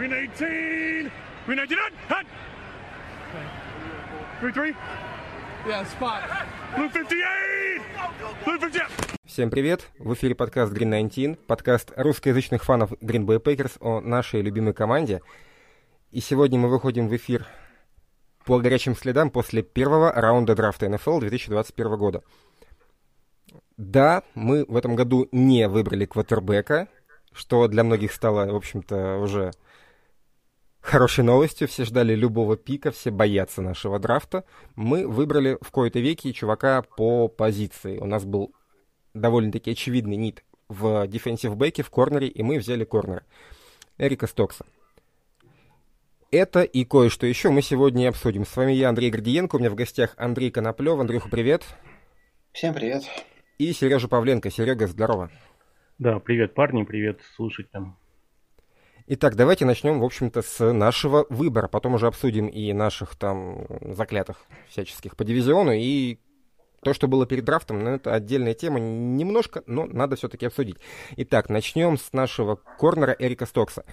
Green 18. Green 19. Hut. Hut. Three three. Yeah, spot. Blue 58. Blue 58. Всем привет! В эфире подкаст Green 19, подкаст русскоязычных фанов Green Bay Packers о нашей любимой команде. И сегодня мы выходим в эфир по горячим следам после первого раунда драфта НФЛ 2021 года. Да, мы в этом году не выбрали квотербека, что для многих стало, в общем-то, уже хорошей новостью. Все ждали любого пика, все боятся нашего драфта. Мы выбрали в кои-то веки чувака по позиции. У нас был довольно-таки очевидный нит в дефенсив бэке, в корнере, и мы взяли корнера. Эрика Стокса. Это и кое-что еще мы сегодня обсудим. С вами я, Андрей Гордиенко, у меня в гостях Андрей Коноплев. Андрюха, привет. Всем привет. И Сережа Павленко. Серега, здорово. Да, привет, парни, привет слушателям. Итак, давайте начнем, в общем-то, с нашего выбора. Потом уже обсудим и наших там заклятых всяческих по дивизиону, и то, что было перед драфтом, ну, это отдельная тема, немножко, но надо все-таки обсудить. Итак, начнем с нашего корнера Эрика Стокса.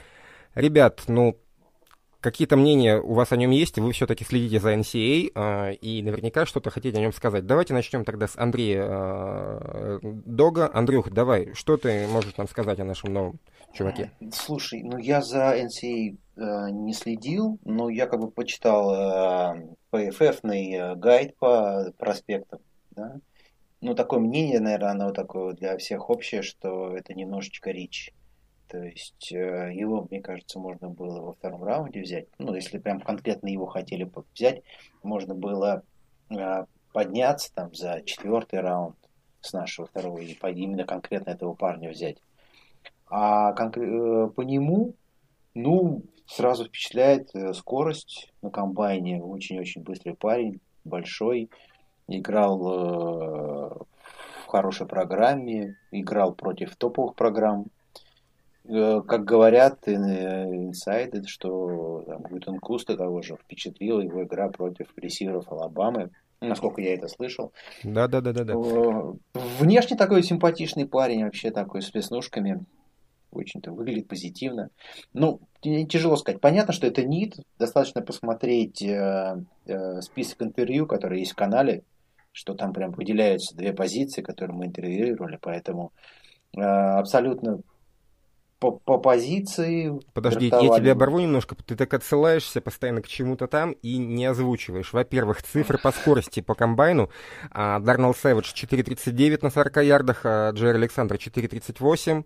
Ребят, ну, какие-то мнения у вас о нем есть, вы все-таки следите за NCA э, и наверняка что-то хотите о нем сказать. Давайте начнем тогда с Андрея э, Дога. Андрюх, давай, что ты можешь нам сказать о нашем новом чуваке? Слушай, ну я за NCA э, не следил, но я как бы почитал э, PFF-ный э, гайд по проспектам да? Ну, такое мнение, наверное, оно такое для всех общее, что это немножечко рич. То есть э, его, мне кажется, можно было во втором раунде взять. Ну, если прям конкретно его хотели взять, можно было э, подняться там за четвертый раунд с нашего второго и именно конкретно этого парня взять. А э, по нему, ну, сразу впечатляет скорость на комбайне. Очень-очень быстрый парень, большой играл э, в хорошей программе, играл против топовых программ. Э, как говорят инсайды, что там, Гутен Куста того же впечатлила его игра против ресиверов Алабамы, насколько я это слышал. Да, да, да, да, да. Внешне такой симпатичный парень, вообще такой с веснушками. Очень-то выглядит позитивно. Ну, тяжело сказать. Понятно, что это НИТ. Достаточно посмотреть э, э, список интервью, которые есть в канале что там прям выделяются две позиции, которые мы интервьюировали, поэтому э, абсолютно по, по позиции. Подожди, я тебя оборву немножко. Ты так отсылаешься постоянно к чему-то там и не озвучиваешь. Во-первых, цифры по скорости по комбайну. А, Дарнелл Сэвидж 4.39 на 40 ярдах, а Джерри Александр 4.38,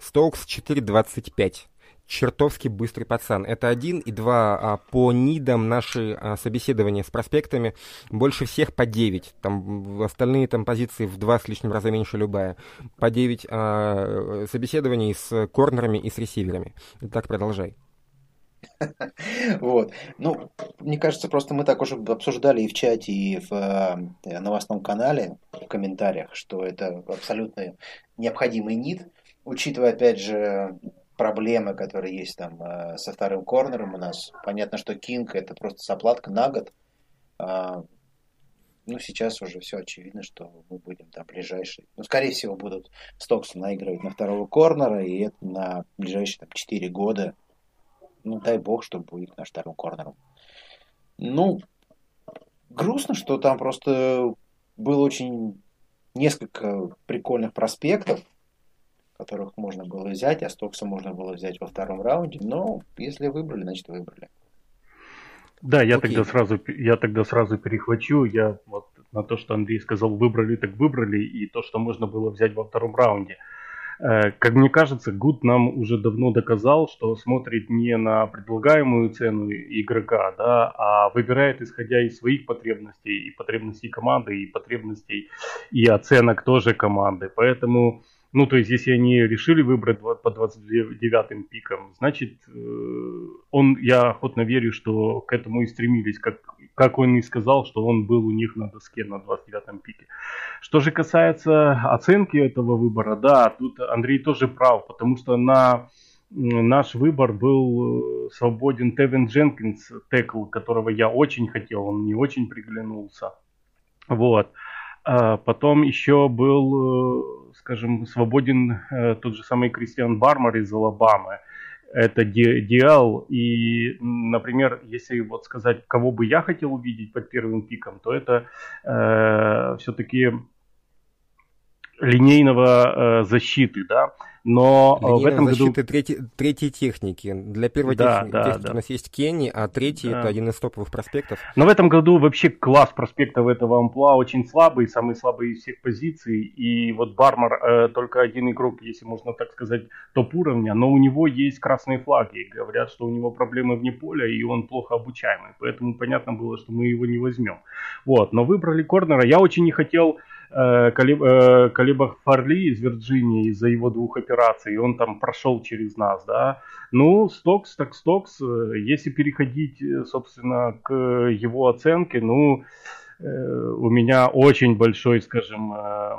Стоукс 4.25 чертовски быстрый пацан. Это один. И два, а, по нидам наши а, собеседования с проспектами больше всех по 9. Там остальные там позиции в два с лишним раза меньше любая. По 9 а, собеседований с корнерами и с ресиверами. Так продолжай. Вот. Ну, мне кажется, просто мы так уже обсуждали и в чате, и в э, новостном канале, в комментариях, что это абсолютно необходимый нит, учитывая, опять же, проблемы, которые есть там э, со вторым корнером у нас. Понятно, что Кинг это просто заплатка на год. А, ну, сейчас уже все очевидно, что мы будем там ближайшие. Ну, скорее всего, будут Стокс наигрывать на второго корнера, и это на ближайшие там, 4 года. Ну, дай бог, чтобы будет наш вторым корнером. Ну, грустно, что там просто было очень несколько прикольных проспектов, которых можно было взять, а Стокса можно было взять во втором раунде. Но если выбрали, значит выбрали. Да, я тогда сразу я тогда сразу перехвачу. Я вот на то, что Андрей сказал, выбрали, так выбрали, и то, что можно было взять во втором раунде. Э, как мне кажется, Гуд нам уже давно доказал, что смотрит не на предлагаемую цену игрока, да, а выбирает исходя из своих потребностей, и потребностей команды, и потребностей, и оценок тоже команды. Поэтому ну, то есть, если они решили выбрать по 29-м пикам, значит, э, он, я охотно верю, что к этому и стремились, как, как он и сказал, что он был у них на доске на 29-м пике. Что же касается оценки этого выбора, да, тут Андрей тоже прав, потому что на наш выбор был э, свободен Тевин Дженкинс, текл, которого я очень хотел, он не очень приглянулся. Вот. Потом еще был, э, скажем, свободен э, тот же самый Кристиан Бармар из Алабамы. это DL. И, например, если вот сказать, кого бы я хотел увидеть под первым пиком, то это э, все-таки линейного э, защиты, да. Но Линейного в этом защиты году... третьей, третьей техники. Для первой Да, техни- да, техники да. у нас есть Кенни, а третий Да. это один из топовых проспектов. Но в этом году вообще класс проспектов этого амплуа очень слабый, самый слабый из всех позиций. И вот Бармар э, только один игрок, если можно так сказать, топ уровня, но у него есть красные флаги. Говорят, что у него проблемы вне поля, и он плохо обучаемый. Поэтому понятно было, что мы его не возьмем. Вот, но выбрали корнера. Я очень не хотел э, Калиб- э, Калиба Фарли из Вирджинии из-за его двух операций. Он там прошел через нас, да. Ну, Стокс, так Стокс. Э, Если переходить, э, собственно, к его оценке, ну, э, у меня очень большой, скажем, э,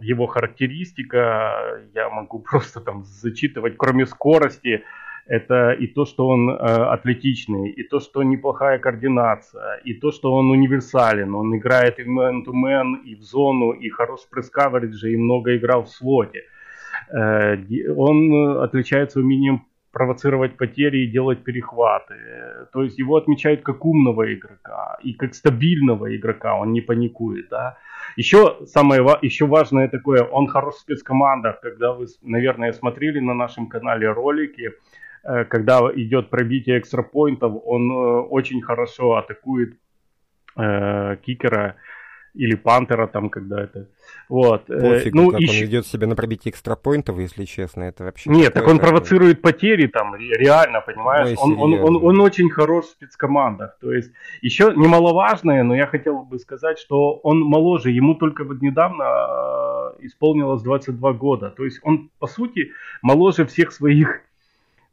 его характеристика. Я могу просто там зачитывать, кроме скорости, это и то, что он э, атлетичный, и то, что неплохая координация, и то, что он универсален. Он играет и в man-to-man, и в зону, и хорош в пресс-каверидже, и много играл в слоте. Э, он отличается умением провоцировать потери и делать перехваты. То есть его отмечают как умного игрока и как стабильного игрока, он не паникует, да. Еще самое еще важное такое, он хорош в спецкомандах, когда вы, наверное, смотрели на нашем канале ролики, когда идет пробитие экстрапоинтов, он э, очень хорошо атакует э, кикера или пантера там, когда это. Вот. э, Пофиг, ну, как ещё- он ведет себя на пробитие экстрапоинтов, если честно, это вообще... нет, так он провоцирует потери там, ре- реально, понимаешь? Ой, Он, он, он, серьезно. он очень хорош в спецкомандах. То есть, еще немаловажное, но я хотел бы сказать, что он моложе, ему только вот недавно э, исполнилось 22 года. То есть, он, по сути, моложе всех своих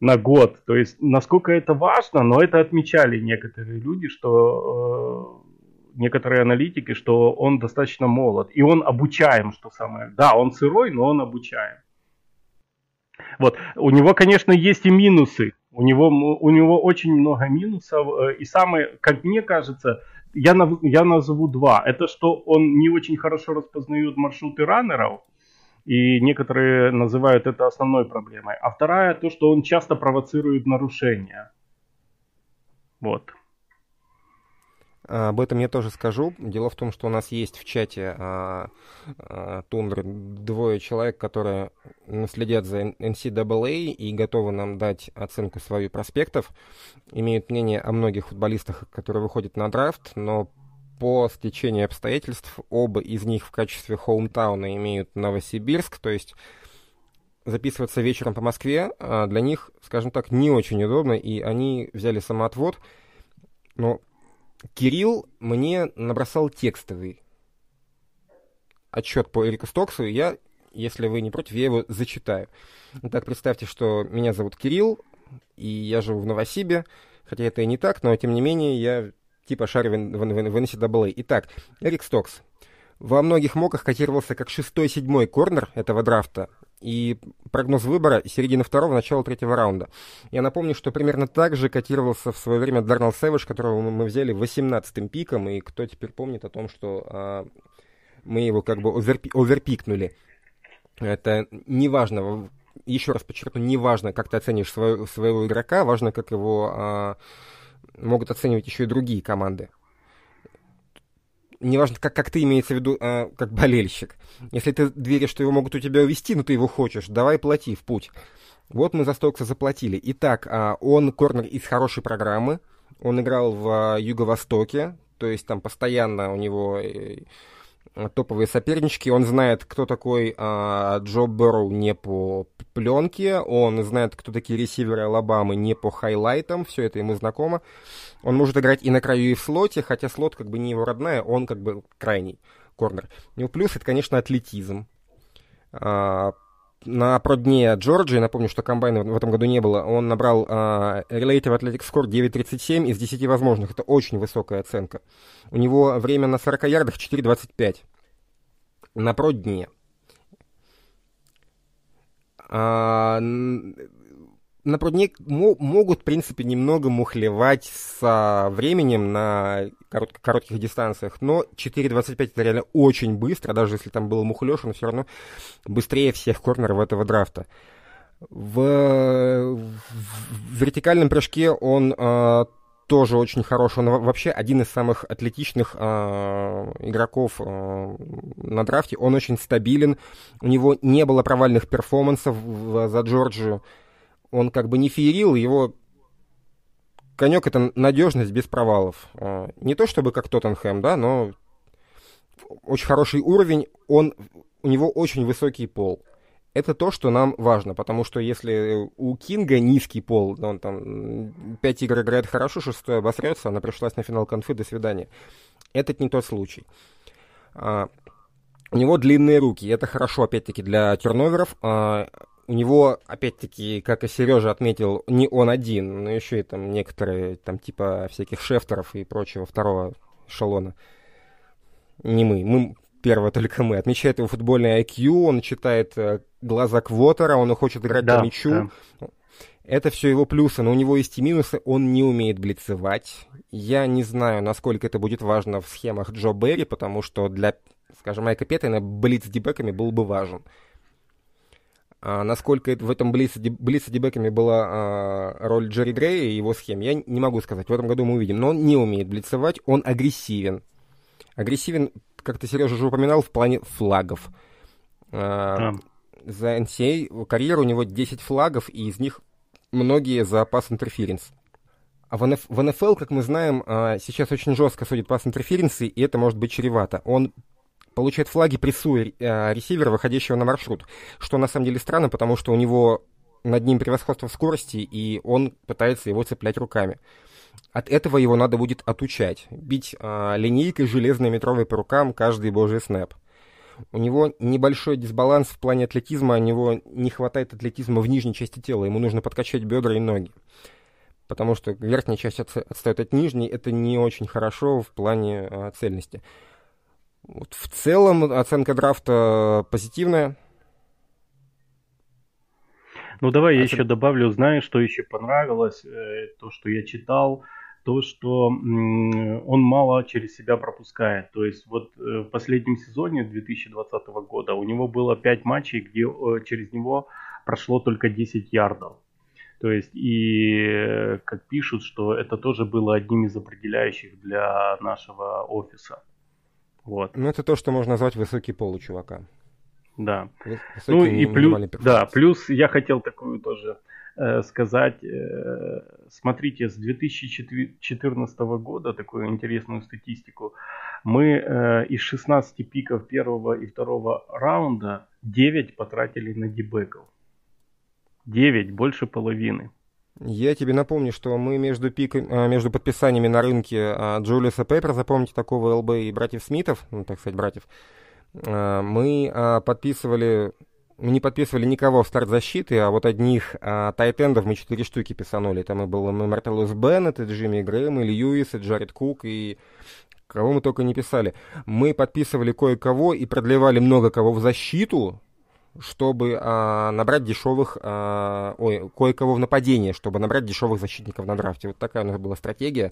на год. То есть, насколько это важно, но это отмечали некоторые люди, что э, некоторые аналитики, что он достаточно молод. И он обучаем, что самое. Да, он сырой, но он обучаем. Вот. У него, конечно, есть и минусы. У него, у него очень много минусов. э, И самое, как мне кажется, я, я назову два. Это что он не очень хорошо распознает маршруты раннеров. И некоторые называют это основной проблемой. А вторая, то, что он часто провоцирует нарушения. Вот. А, Об этом я тоже скажу. Дело в том, что у нас есть в чате а, а, Тундры двое человек, которые следят за NCAA и готовы нам дать оценку свою проспектов. Имеют мнение о многих футболистах, которые выходят на драфт, но по стечению обстоятельств оба из них в качестве хоумтауна имеют Новосибирск, то есть записываться вечером по Москве а, для них, скажем так, не очень удобно, и они взяли самоотвод. Но Кирилл мне набросал текстовый отчет по Эрику Стоксу, и я, если вы не против, я его зачитаю. Итак, представьте, что меня зовут Кирилл, и я живу в Новосибе, хотя это и не так, но тем не менее я типа шарю в, в, в, NCAA. Итак, Эрик Стокс. Во многих моках котировался как шестой-седьмой корнер этого драфта, и прогноз выбора середина второго, начала третьего раунда. Я напомню, что примерно так же котировался в свое время Дарнелл Сэвидж, которого мы- взяли 18-м пиком, и кто теперь помнит о том, что а, мы его как бы оверпи- оверпикнули. Это не важно, еще раз подчеркну, не важно, как ты оценишь своего, своего игрока, важно, как его а, могут оценивать еще и другие команды. Неважно, как, как ты имеется в виду, а, как болельщик. Если ты веришь, что его могут у тебя увести, но ты его хочешь, давай плати в путь. Вот мы за Стокса заплатили. Итак, а, он корнер из хорошей программы. Он играл в а, Юго-Востоке, то есть там постоянно у него э, топовые сопернички. Он знает, кто такой а, Джо Берроу не по пленке. Он знает, кто такие ресиверы Алабамы не по хайлайтам. Все это ему знакомо. Он может играть и на краю, и в слоте, хотя слот как бы не его родная, он как бы крайний корнер. У него плюс это, конечно, атлетизм. А, на продне Джорджии, напомню, что комбайна в этом году не было, он набрал а, Relative Athletic Score 9.37 из 10 возможных. Это очень высокая оценка. У него время на 40 ярдах 4.25. На продне. А, на прудне мо- могут, в принципе, немного мухлевать со временем на корот- коротких дистанциях, но 4.25 это реально очень быстро, даже если там был мухлёж, он все равно быстрее всех корнеров этого драфта. В, в вертикальном прыжке он э, тоже очень хороший. Он вообще один из самых атлетичных э, игроков э, на драфте. Он очень стабилен. У него не было провальных перформансов за Джорджию. Он как бы не феерил, его конек это надежность без провалов. Э, не то чтобы как Тоттенхэм, да, но очень хороший уровень. Он, у него очень высокий пол это то, что нам важно, потому что если у Кинга низкий пол, он там 5 игр играет хорошо, шестой обосрется, она пришлась на финал конфы, до свидания. Это не тот случай. А, у него длинные руки, это хорошо, опять-таки, для терноверов. А, у него, опять-таки, как и Сережа отметил, не он один, но еще и там некоторые, там, типа всяких шефтеров и прочего второго эшелона. Не мы. Мы первого только мы. Отмечает его футбольный IQ, он читает э, глаза Квотера, он хочет играть да, по мячу. Да. Это все его плюсы, но у него есть и минусы. Он не умеет блицевать. Я не знаю, насколько это будет важно в схемах Джо Берри, потому что для, скажем, Майка Петтена блиц с дебеками был бы важен. А насколько в этом блиц, блиц с дебеками была а, роль Джерри Грея и его схем, я не могу сказать. В этом году мы увидим. Но он не умеет блицевать, он агрессивен. Агрессивен как ты, Сережа, уже упоминал, в плане флагов. А, за NCA карьеру у него 10 флагов, и из них многие за пас интерференс. А в, НФ, в НФЛ, как мы знаем, а, сейчас очень жестко судит пас интерференции, и это может быть чревато. Он получает флаги, прессуя а, ресивера, выходящего на маршрут. Что на самом деле странно, потому что у него над ним превосходство в скорости, и он пытается его цеплять руками. От этого его надо будет отучать. Бить а, линейкой железной метровой по рукам каждый божий снэп. У него небольшой дисбаланс в плане атлетизма, у него не хватает атлетизма в нижней части тела, ему нужно подкачать бедра и ноги. Потому что верхняя часть отстает от нижней, это не очень хорошо в плане а, цельности. Вот в целом оценка драфта позитивная. Ну давай а я еще добавлю, знаешь, что еще понравилось, э, то, что я читал, то, что он мало через себя пропускает. То есть вот э, в последнем сезоне 2020 года у него было 5 матчей, где э, через него прошло только 10 ярдов. То есть и как пишут, что это тоже было одним из определяющих для нашего офиса. Вот. Ну это то, что можно назвать высокий пол у чувака. Да. Высокий, ну и плюс, да, плюс я хотел такую тоже Э, сказать, э, смотрите, с 2014 года, такую интересную статистику, мы э, из 16 пиков первого и второго раунда 9 потратили на дебеков. 9, больше половины. Я тебе напомню, что мы между, пик... между подписаниями на рынке Джулиуса Пеппера, запомните такого ЛБ и братьев Смитов, ну, так сказать, братьев, мы подписывали мы не подписывали никого в старт защиты, а вот одних а, тайтендов мы четыре штуки писанули. Там и был Мартелус Беннет, и Джимми Грэм, и Льюис, и Джаред Кук, и кого мы только не писали. Мы подписывали кое-кого и продлевали много кого в защиту, чтобы а, набрать дешевых, а, ой, кое-кого в нападение, чтобы набрать дешевых защитников на драфте. Вот такая у нас была стратегия.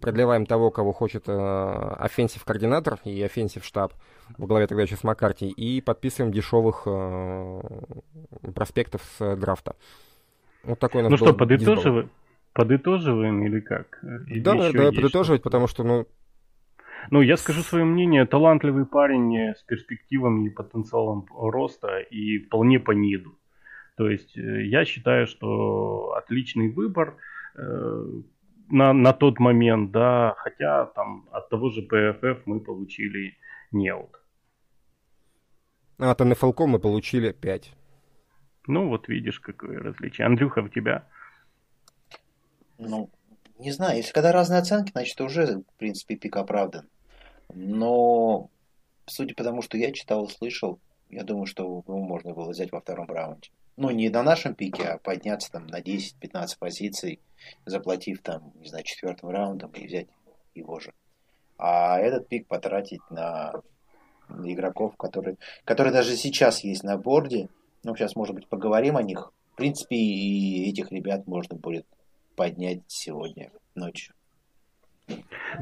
Продлеваем того, кого хочет а, offensive координатор и offensive штаб во главе тогда еще с Маккарти, и подписываем дешевых а, проспектов с драфта. Вот такой у нас Ну что, подытоживаем? Подытоживаем или как? Или да, да, да, подытоживать, потому что, ну, ну, я скажу свое мнение. Талантливый парень с перспективами и потенциалом роста и вполне по need у. То есть э, я считаю, что отличный выбор э, на, на тот момент, да, хотя там от того же PFF мы получили неуд. А от NFL мы получили 5. Ну, вот видишь, какое различие. Андрюха, у тебя? Ну, не знаю, если когда разные оценки, значит, уже, в принципе, пик оправдан. Но, судя по тому, что я читал и слышал, я думаю, что его можно было взять во втором раунде. Ну, не на нашем пике, а подняться там на 10-15 позиций, заплатив там, не знаю, четвертым раундом и взять его же. А этот пик потратить на игроков, которые, которые даже сейчас есть на борде. Ну, сейчас, может быть, поговорим о них. В принципе, и этих ребят можно будет поднять сегодня ночью.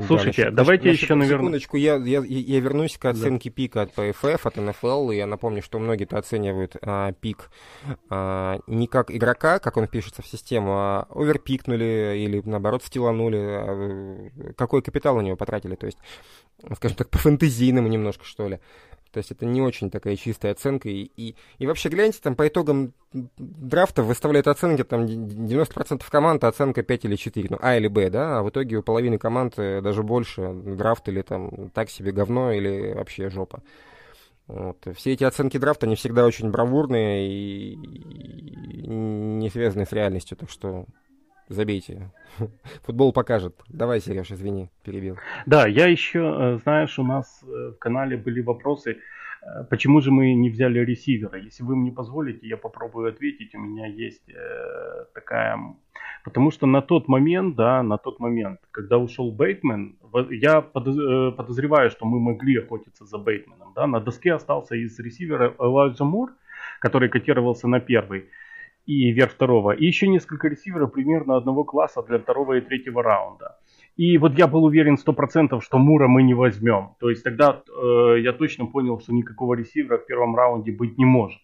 Слушайте, да, давайте насчет, еще, наверное... Секундочку, я, я, я вернусь к оценке да. пика от PFF, от NFL, и я напомню, что многие-то оценивают а, пик а, не как игрока, как он пишется в систему, а оверпикнули или, наоборот, стиланули, а, какой капитал у него потратили, то есть, скажем так, по фэнтезийному немножко, что ли. То есть это не очень такая чистая оценка. И, и, и вообще, гляньте, там по итогам драфта выставляют оценки, там 90% команд оценка 5 или 4, ну, А или Б, да, а в итоге у половины команд э, даже больше драфт или там так себе говно или вообще жопа. Вот. Все эти оценки драфта, они всегда очень бравурные и, и не связаны с реальностью, так что забейте. Футбол покажет. Давай, Сереж, извини, перебил. Да, я еще, э, знаешь, у нас э, в канале были вопросы, э, почему же мы не взяли ресивера. Если вы мне позволите, я попробую ответить. У меня есть такая... Потому что на тот момент, да, на тот момент, когда ушел Бейтмен, я подозреваю, что мы могли охотиться за Бейтменом. Да? На доске остался из ресивера Элайджа Мур, который котировался на первый и верх второго. И еще несколько ресиверов примерно одного класса для второго и третьего раунда. И вот я был уверен 100%, что Мура мы не возьмем. То есть тогда э, я точно понял, что никакого ресивера в первом раунде быть не может.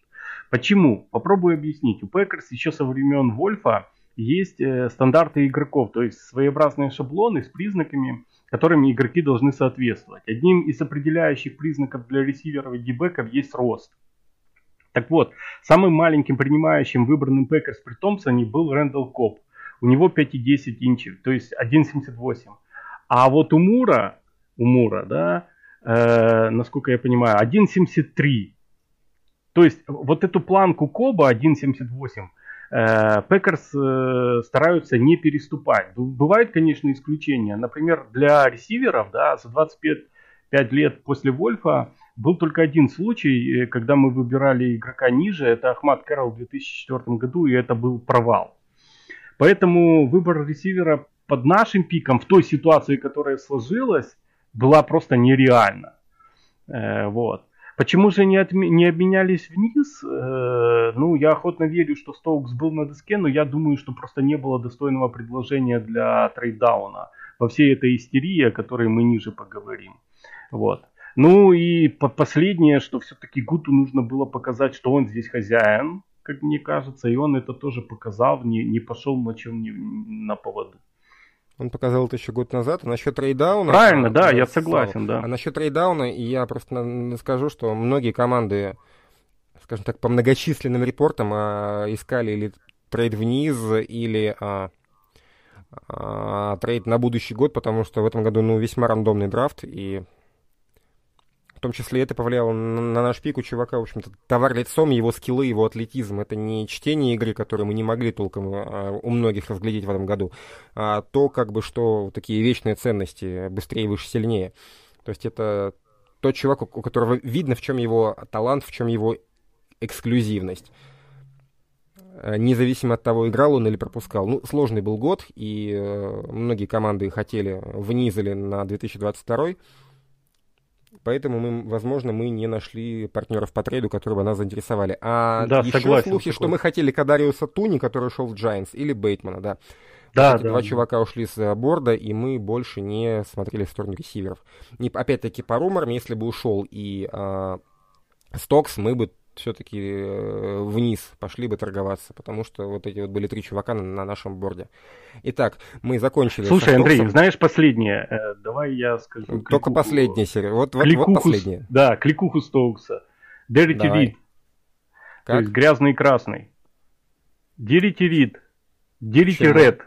Почему? Попробую объяснить. У Packers еще со времен Вольфа есть э, стандарты игроков, то есть своеобразные шаблоны с признаками, которыми игроки должны соответствовать. Одним из определяющих признаков для ресиверов и дебеков есть рост. Так вот, самым маленьким принимающим выбранным Packers при Томпсоне был Рэндалл Кобб. У него 5,10 inch ев, то есть 1,78. А вот у Мура, у Мура, да, э, насколько я понимаю, 1,73. То есть вот эту планку Кобба 1,78 э, Packers э, стараются не переступать. Бывают, конечно, исключения. Например, для ресиверов, да, за 25 5 лет после Вольфа был только один случай, э, когда мы выбирали игрока ниже, это Ахмад Кэрролл в 2004 году, и это был провал. Поэтому выбор ресивера под нашим пиком, в той ситуации, которая сложилась, была просто нереальна. Э, вот. Почему же не, отме- не обменялись вниз? Э, ну, я охотно верю, что Стоукс был на доске, но я думаю, что просто не было достойного предложения для трейдауна во всей этой истерии, о которой мы ниже поговорим. Вот. Ну и последнее, что все-таки Гуту нужно было показать, что он здесь хозяин, как мне кажется, и он это тоже показал, не, не пошел на чем не на поводу. Он показал это еще год назад. А насчет рейдауна... Правильно, да, я согласен, да. А насчет trade down а я просто скажу, что многие команды, скажем так, по многочисленным report ам а, искали или trade вниз, или а, а, trade на будущий год, потому что в этом году ну, весьма рандомный драфт, и том числе это повлияло на, на наш пик у чувака, в общем-то, товар лицом, его скиллы, его атлетизм. Это не чтение игры, которую мы не могли толком а, у многих разглядеть в этом году, а то, как бы, что такие вечные ценности, быстрее, выше, сильнее. То есть это тот чувак, у которого видно, в чем его талант, в чем его эксклюзивность независимо от того, играл он или пропускал. Ну, сложный был год, и э, многие команды хотели вниз или на 2022 Поэтому, мы, возможно, мы не нашли партнеров по трейду, которые бы нас заинтересовали. А да, еще согласен, слухи, что мы хотели Кадариуса Туни, который ушел в Giants, или Бейтмана, да. Да, Эти да, два чувака ушли с борда, и мы больше не смотрели в сторону ресиверов. Не, опять-таки, по руморам, если бы ушел и э, Стокс, мы бы все-таки э, вниз пошли бы торговаться, потому что вот эти вот были три чувака на, на нашем борде. Итак, мы закончили. Слушай, Андрей, знаешь последнее? Э, давай я скажу. Только кликуху, последнее, Серега. Вот, вот, кликуху, вот последнее. Да, кликуху Стоукса. Дерити Рид. То есть грязный и красный. Dirty Red. Dirty Red.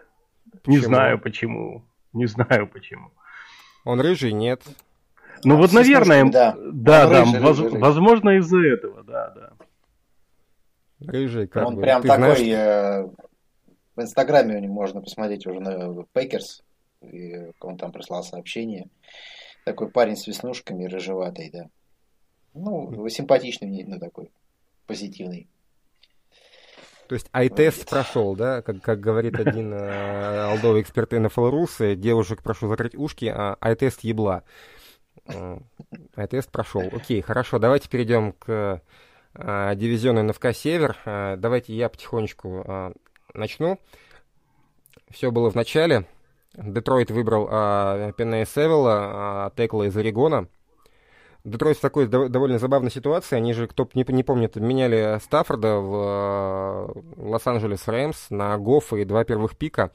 Не знаю почему. Не знаю почему. Он рыжий, нет. Ну а, вот, наверное, да, да, да рыжий, воз, рыжий. возможно из-за этого, да, да. Рыжий, как Он бы. прям Ты такой, знаешь... э, в Инстаграме можно посмотреть уже на Packers, и он там прислал сообщение. Такой парень с веснушками, рыжеватый, да. Ну, симпатичный, ну, такой, позитивный. То есть ай-тест прошел, да, как, как говорит один э, алдовый эксперт НФЛ девушек прошу закрыть ушки, а ай-тест ебла. Тест прошел. Окей, хорошо, давайте перейдем к а, дивизиону НФК Север. А, давайте я потихонечку а, начну. Все было в начале. Детройт выбрал а, Пенея Севилла, а, текла из Орегона. Детройт в такой довольно забавной ситуации. Они же, кто не, не помнит, меняли Стаффорда в а, Лос-Анджелес Рэмс на Гоффа и два первых пика.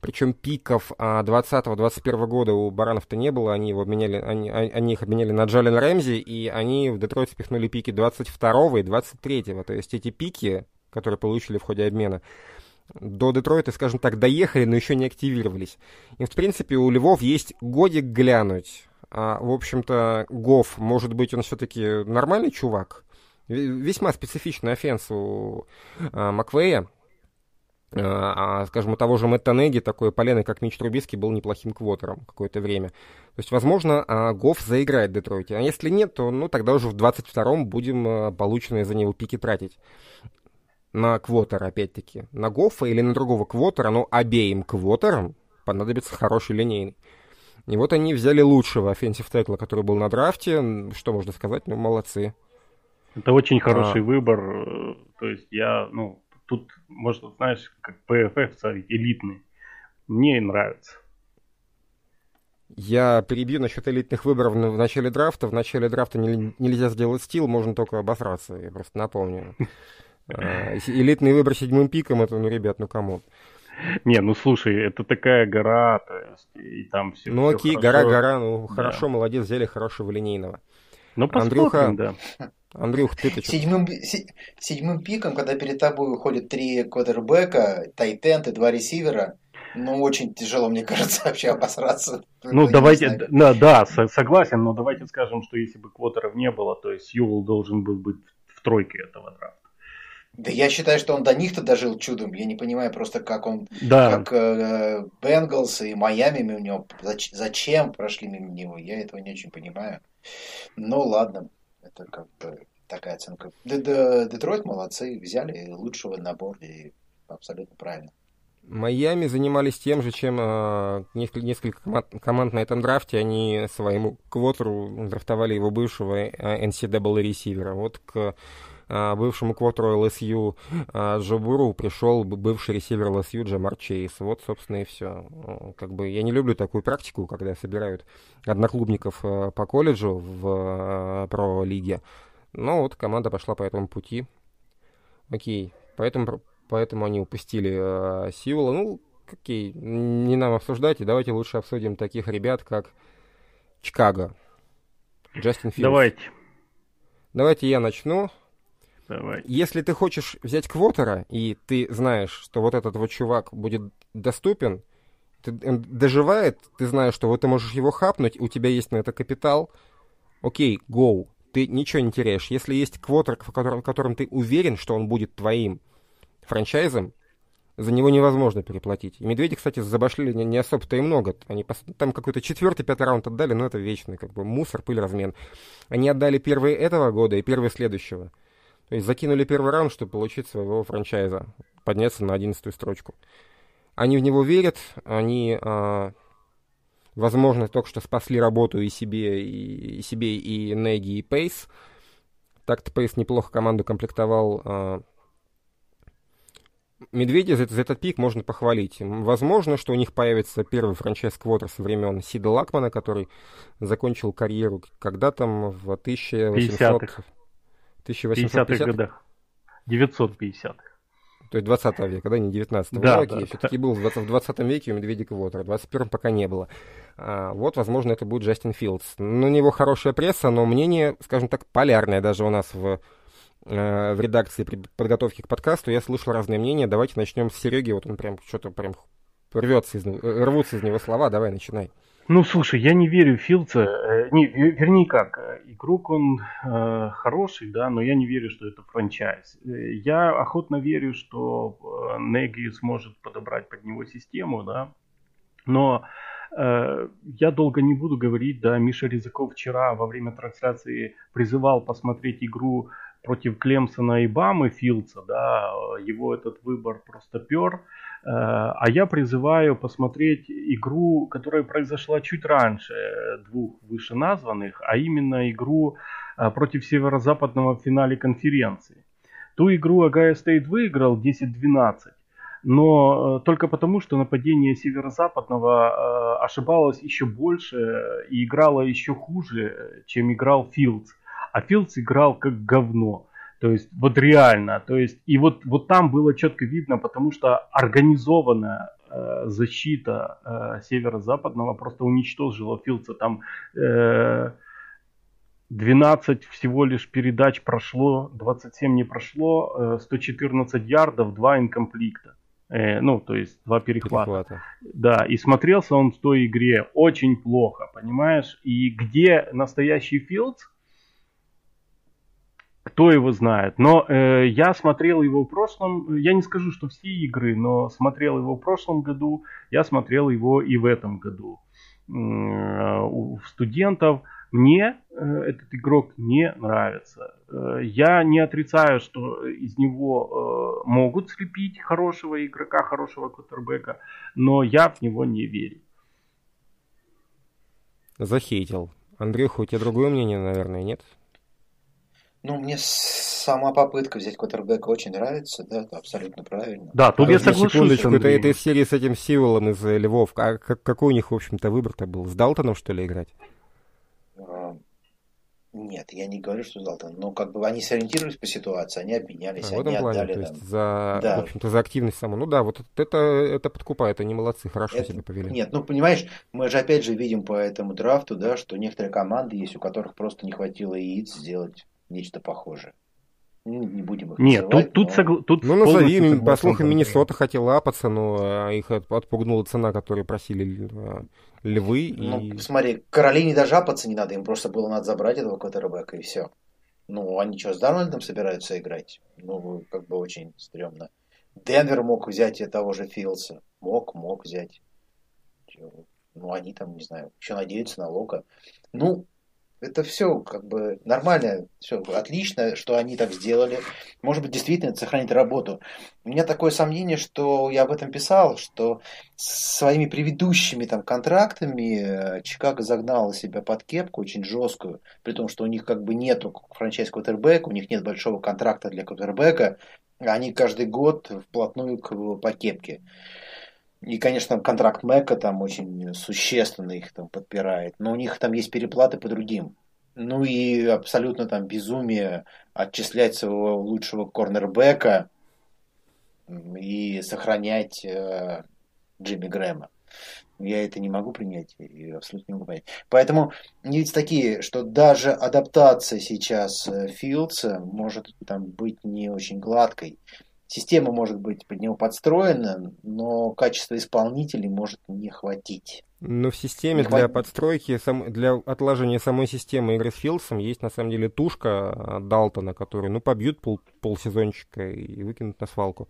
Причем пиков 20-21 года у Баранов-то не было, они, его обменяли, они, они их обменяли на Джален Рэмзи, и они в Детройт спихнули пики 22 и 23 -го. То есть эти пики, которые получили в ходе обмена, до Детройта, скажем так, доехали, но еще не активировались. И, в принципе, у Львов есть годик глянуть. А, в общем-то, Гофф, может быть, он все-таки нормальный чувак. Весьма специфичный offense у а, Маквея. А, а, скажем, у того же Мэтта Неги такое полено, как Мич Трубиски, был неплохим квотером какое-то время. То есть, возможно, а, Гофф заиграет в Детройте. А если нет, то ну, тогда уже в 22-м будем а, полученные за него пики тратить на квотер, опять-таки, на Гоффа или на другого квотера, но обеим квотерам понадобится хороший линейный. И вот они взяли лучшего offensive tackle а, который был на драфте. Что можно сказать? Ну, молодцы. Это очень хороший а... выбор. То есть я, ну, тут, может, знаешь, как PFF элитный. Мне нравится. Я перебью насчет элитных выборов в начале драфта. В начале драфта нельзя сделать steal, можно только обосраться, я просто напомню. А, элитный выбор седьмым пиком, это, ну, ребят, ну кому? Не, ну слушай, это такая гора, то есть, и там все. Ну окей, гора, гора, ну хорошо, молодец, взяли хорошего линейного. Ну, посмотрим, Андрюха, да. Андрюх, ты то седьмым, седьмым пиком, когда перед тобой уходят три квотербека, тайтенд и два ресивера, ну, очень тяжело, мне кажется, вообще обосраться. Ну, давайте, да, да, согласен, но давайте скажем, что если бы квотеров не было, то есть Юл должен был быть в тройке этого драфта. Да я считаю, что он до них-то дожил чудом. Я не понимаю просто, как он, да. как э, Бенгалс и Майами у него, зачем прошли мимо него. Я этого не очень понимаю. Ну ладно, это как бы такая оценка. Детройт молодцы, взяли лучшего на борде, и абсолютно правильно. Майами занимались тем же, чем э, несколько, несколько команд, команд на этом драфте. Они своему квотеру драфтовали его бывшего NCAA ресивера. Вот к бывшему квотеру ЛСЮ а, Джабуру пришел бывший ресивер ЛСЮ Джамар Чейз. Вот, собственно, и все. Как бы я не люблю такую практику, когда собирают одноклубников а, по колледжу в про-лиге. Но вот команда пошла по этому пути. Окей, поэтому, поэтому они упустили э, Сиула. Ну, окей, не нам обсуждать, и давайте лучше обсудим таких ребят, как Чикаго. Джастин Филдс. Давайте. Давайте я начну. Давай. Если ты хочешь взять квотера, и ты знаешь, что вот этот вот чувак будет доступен, ты, доживает, ты знаешь, что вот ты можешь его хапнуть, у тебя есть на это капитал, окей, go, ты ничего не теряешь. Если есть квотер, в котором, в котором ты уверен, что он будет твоим франчайзом, за него невозможно переплатить. И медведи, кстати, забашлили не, не особо-то и много. Они там какой-то четвертый, пятый раунд отдали, но это вечный, как бы мусор, пыль, размен. Они отдали первый этого года и первый следующего. То есть закинули первый раунд, чтобы получить своего франчайза, подняться на одиннадцатую строчку. Они в него верят, они, а, возможно, только что спасли работу и себе, и, и себе, и Неги, и Пейс. Так-то Пейс неплохо команду комплектовал. А, Медведи за, за этот пик можно похвалить. Возможно, что у них появится первый франчайз-квотер со времен Сида Лакмана, который закончил карьеру когда там в 1800... 50-х. 1850-х годах. 950-х. То есть 20 века, да, не 19 -го. Да, ну, да. Все-таки был в 20, в 20 веке у Медведя Квотера, в 21 пока не было. А, вот, возможно, это будет Джастин Филдс. На него хорошая пресса, но мнение, скажем так, полярное даже у нас в, э, в редакции при подготовке к подкасту. Я слышал разные мнения. Давайте начнем с Сереги. Вот он прям что-то прям рвется из, рвутся из него слова. Давай, начинай. Ну, слушай, я не верю Филдса. Э, не, вернее как, игрок он э, хороший, да, но я не верю, что это франчайз. Э, я охотно верю, что э, Неги сможет подобрать под него систему, да, но э, я долго не буду говорить, да, Миша Резаков вчера во время трансляции призывал посмотреть игру против Клемсона и Бамы Филдса, да, его этот выбор просто пер. Э, а я призываю посмотреть игру, которая произошла чуть раньше двух вышеназванных, а именно игру э, против северо-западного в финале конференции. Ту игру Агая Стейт выиграл 10-12, но только потому, что нападение северо-западного ошибалось еще больше и играло еще хуже, чем играл Филдс. А Филдс играл как говно. То есть вот реально, то есть и вот вот там было четко видно, потому что организованная э, защита э, северо-западного просто уничтожила Филдса. Там э, 12 всего лишь передач прошло, 27 не прошло, э, 114 ярдов, 2 инкомплекта. Э, ну, то есть два перехвата. перехвата. Да, и смотрелся он в той игре очень плохо, понимаешь? И где настоящий Филдс, кто его знает. Но э, я смотрел его в прошлом, я не скажу, что все игры, но смотрел его в прошлом году, я смотрел его и в этом году. Э, у студентов мне э, этот игрок не нравится. Э, я не отрицаю, что из него могут слепить хорошего игрока, хорошего квотербека, но я в него не верю. Захейтил. Андрюха, у тебя другое мнение, наверное, нет? Ну, мне сама попытка взять квотербека очень нравится, да, это абсолютно правильно. Да, тут а я соглашусь. Это, это из серии с этим Сиволом из э, Львов. А как, какой у них, в общем-то, выбор-то был? С Далтоном, что ли, играть? А, нет, я не говорю, что Далтон. Но как бы они сориентировались по ситуации, они обменялись, а, в этом они плане, отдали то есть за, да. в общем-то, за активность саму. Ну да, вот это, это подкупает, они молодцы, хорошо это, себя повели. Нет, ну понимаешь, мы же опять же видим по этому драфту, да, что некоторые команды есть, у которых просто не хватило яиц сделать нечто похожее. Ну, не будем их Нет, называть, тут, но... согла... тут Ну, назови, по слухам, Миннесота хотел лапаться, но их отпугнула цена, которую просили э, львы. Ну, и... смотри, Каролине даже апаться не надо, им просто было надо забрать этого квотербека, и все. Ну, они что, с Дарнольдом собираются играть? Ну, как бы очень стрёмно. Денвер мог взять и того же Филдса. Мог, мог взять. Ну, они там, не знаю, еще надеются на Лока. Ну, это все как бы нормально, все отлично, что они так сделали. Может быть, действительно это сохранит работу. У меня такое сомнение, что я об этом писал, что своими предыдущими там контрактами э, Чикаго загнала себя под кепку очень жесткую, при том, что у них как бы нету франчайз квотербека, у них нет большого контракта для квотербека, они каждый год вплотную к, по кепке. И, конечно, контракт Мэка там очень существенно их там подпирает. Но у них там есть переплаты по другим. Ну и абсолютно там безумие отчислять своего лучшего корнербека и сохранять э, Джимми Грэма. Я это не могу принять и абсолютно не могу понять. Поэтому есть такие, что даже адаптация сейчас э, Филдса может там быть не очень гладкой. Система может быть под него подстроена, но качество исполнителей может не хватить. Но в системе для подстройки, для отложения самой системы игры с Филдсом есть на самом деле тушка Далтона, который ну, побьют пол, полсезончика и выкинут на свалку.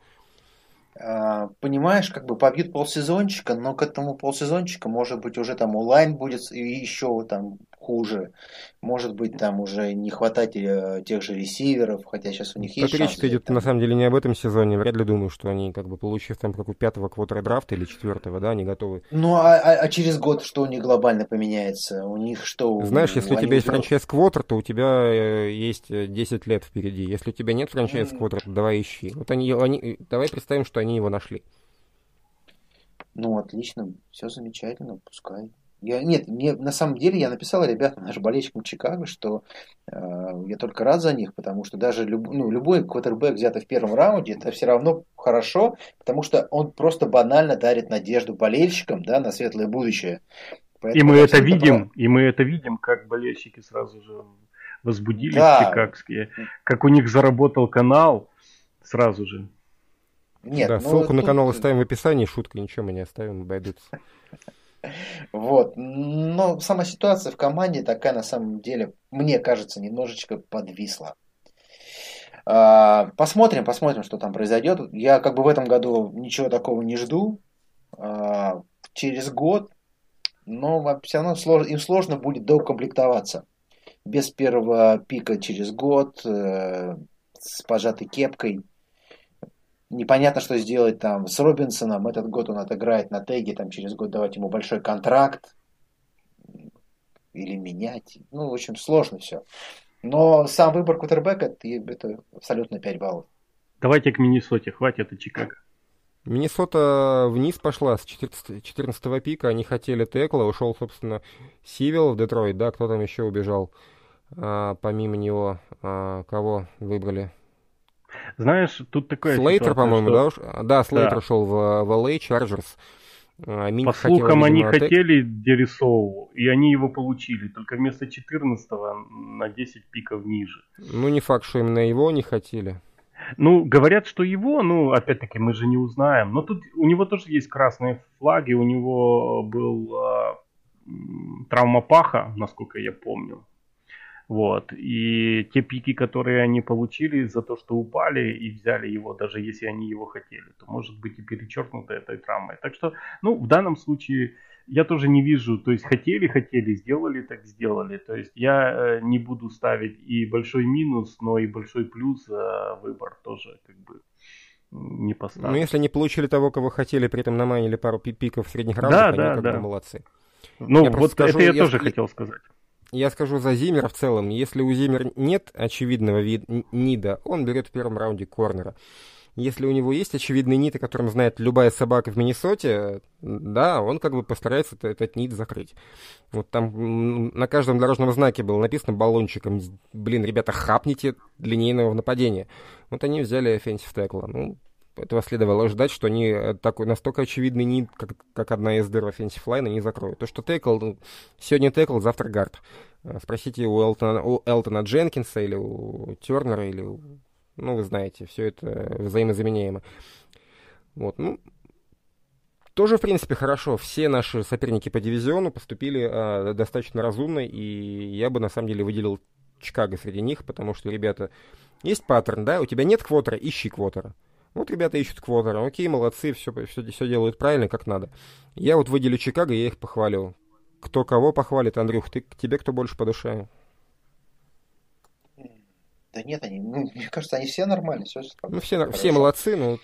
А, понимаешь, как бы побьют полсезончика, но к этому полсезончика, может быть, уже там онлайн будет и еще там хуже. Может быть, там уже не хватать э, тех же ресиверов, хотя сейчас у них есть речь идет там... на самом деле не об этом сезоне. Вряд ли думаю, что они, как бы, получив там какого пятого квотера драфта или четвертого, да, они готовы. Ну, а, а, а через год что у них глобально поменяется? У них что? Знаешь, если у тебя есть франчайз квотер, то у тебя э, есть 10 лет впереди. Если у тебя нет франчайз квотер, то давай ищи. Вот они, они, давай представим, что они его нашли. Ну, отлично, все замечательно, пускай. Я, нет, мне на самом деле я написал ребятам, нашим болельщикам Чикаго, что э, я только рад за них, потому что даже люб, ну, любой квотербек, взятый в первом раунде, это все равно хорошо, потому что он просто банально дарит надежду болельщикам да, на светлое будущее. Поэтому и мы это видим, и мы это видим, как болельщики сразу же возбудились да. чикагские, как у них заработал канал сразу же. Нет, да, ну, ссылку тут... на канал оставим в описании, шутка, ничего мы не оставим, обойдутся. Вот. Но сама ситуация в команде такая, на самом деле, мне кажется, немножечко подвисла. А, посмотрим, посмотрим, что там произойдет. Я как бы в этом году ничего такого не жду. А, через год, но все равно им сложно будет доукомплектоваться. Без первого пика через год, э, с пожатой кепкой – непонятно, что сделать там с Робинсоном. Этот год он отыграет на теге, там через год давать ему большой контракт или менять. Ну, в общем, сложно все. Но сам выбор кутербека это абсолютно 5 баллов. Давайте к Миннесоте, хватит это Чикаго. Миннесота вниз пошла с 14, 14 пика, они хотели текла, ушел, собственно, Сивил в Детройт, да, кто там еще убежал, а, помимо него, а, кого выбрали? Знаешь, тут такая Слейтер, по-моему, что... да? Да, Слейтер да. шел в, в LA Chargers. А, По слухам, они тек... хотели Дерисоу, и они его получили, только вместо 14-го на 10 пиков ниже. Ну, не факт, что именно его не хотели. Ну, говорят, что его, ну, опять-таки, мы же не узнаем. Но тут у него тоже есть красные флаги, у него был э, травма паха, насколько я помню. Вот. И те пики, которые они получили за то, что упали и взяли его, даже если они его хотели, то может быть и перечеркнуто этой травмой. Так что, ну, в данном случае я тоже не вижу, то есть хотели, хотели, сделали, так сделали. То есть я э, не буду ставить и большой минус, но и большой плюс за выбор тоже как бы не поставлю. Ну, если не получили того, кого хотели, при этом наманили пару пиков средних раундов, да, они да, как да. бы молодцы. Ну, я вот скажу, это я, я тоже хотел сказать. Я скажу за Зимера в целом. Если у Зимера нет очевидного вид, нида, он берет в первом раунде корнера. Если у него есть очевидный нит, о котором знает любая собака в Миннесоте, да, он как бы постарается этот нит закрыть. Вот там на каждом дорожном знаке было написано баллончиком, блин, ребята, хапните линейного нападения. Вот они взяли offensive tackle. Ну, этого следовало ждать, что они э, такой настолько очевидный нит, как, как одна из дыр offensive line, не закроют. То, что текл, ну, сегодня текл, завтра гард. Э, спросите у Элтона, у Элтона Дженкинса или у Тернера, или у ну, вы знаете, все это взаимозаменяемо. Вот, ну, тоже, в принципе, хорошо. Все наши соперники по дивизиону поступили э, достаточно разумно, и я бы, на самом деле, выделил Чикаго среди них, потому что, ребята, есть паттерн, да, у тебя нет квотера, ищи квотера. Вот ребята ищут квотера, окей, молодцы, все, все, все делают правильно, как надо. Я вот выделю Чикаго, я их похвалю. Кто кого похвалит, Андрюх, ты, тебе кто больше по душе? Да нет, они, ну, мне кажется, они все нормальные. Все, ну, все, все молодцы, но... Вот,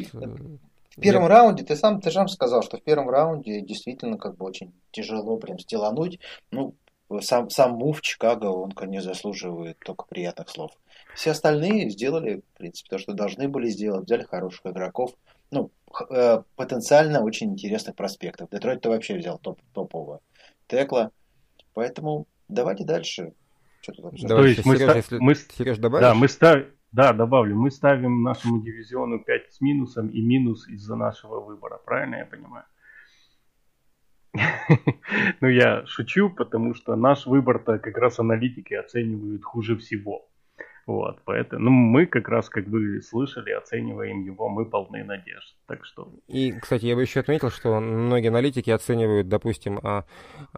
в первом я... раунде, ты сам, ты сам сказал, что в первом раунде действительно как бы очень тяжело прям стелануть. Ну, сам, сам мув Чикаго, он, конечно, заслуживает только приятных слов. Все остальные сделали, в принципе, то, что должны были сделать. Взяли хороших игроков. Ну, э, потенциально очень интересных проспектов. Детройт ты вообще взял топ, топового текла. Поэтому давайте дальше. Что-то там То есть мы, Сереж, ста- мы, Сереж, добавишь? Да, мы ставим, да, добавлю. Мы ставим нашему дивизиону 5 с минусом и минус из-за нашего выбора. Правильно я понимаю? Ну, я шучу, потому что наш выбор-то как раз аналитики оценивают хуже всего. Вот, поэтому, ну, мы как раз, как вы слышали, оцениваем его, мы полны надежд, так что... И, кстати, я бы еще отметил, что многие аналитики оценивают, допустим, а,